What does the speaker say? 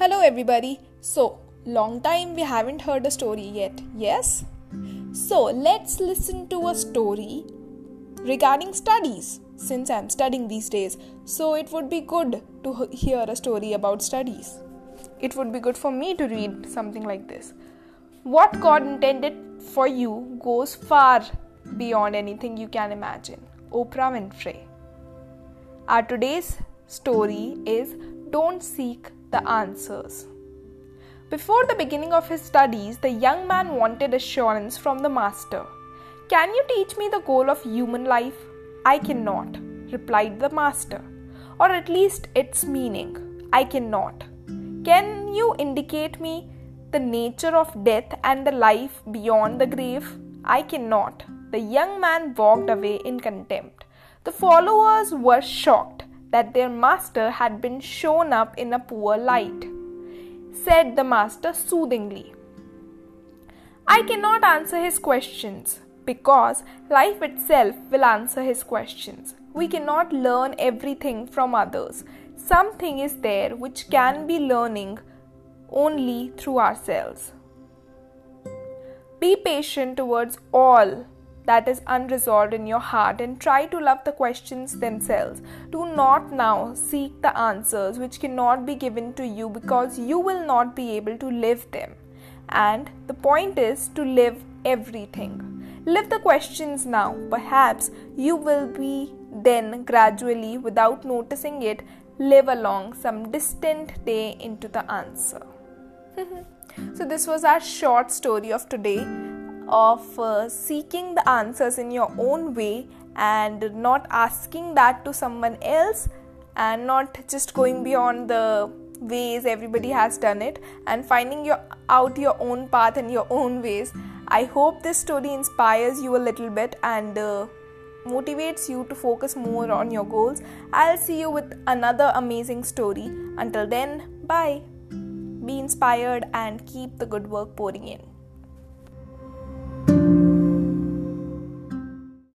Hello, everybody. So, long time we haven't heard a story yet, yes? So, let's listen to a story regarding studies since I'm studying these days. So, it would be good to hear a story about studies. It would be good for me to read something like this. What God intended for you goes far beyond anything you can imagine. Oprah Winfrey. Our today's story is Don't Seek the answers. Before the beginning of his studies, the young man wanted assurance from the master. Can you teach me the goal of human life? I cannot, replied the master, or at least its meaning. I cannot. Can you indicate me the nature of death and the life beyond the grave? I cannot. The young man walked away in contempt. The followers were shocked that their master had been shown up in a poor light. Said the master soothingly, I cannot answer his questions because life itself will answer his questions. We cannot learn everything from others. Something is there which can be learning only through ourselves. Be patient towards all that is unresolved in your heart and try to love the questions themselves. Do not now seek the answers which cannot be given to you because you will not be able to live them. And the point is to live everything. Live the questions now. Perhaps you will be then gradually, without noticing it, live along some distant day into the answer. so, this was our short story of today of uh, seeking the answers in your own way and not asking that to someone else and not just going beyond the ways everybody has done it and finding your out your own path and your own ways. I hope this story inspires you a little bit and uh, motivates you to focus more on your goals. I'll see you with another amazing story. Until then bye. Be inspired and keep the good work pouring in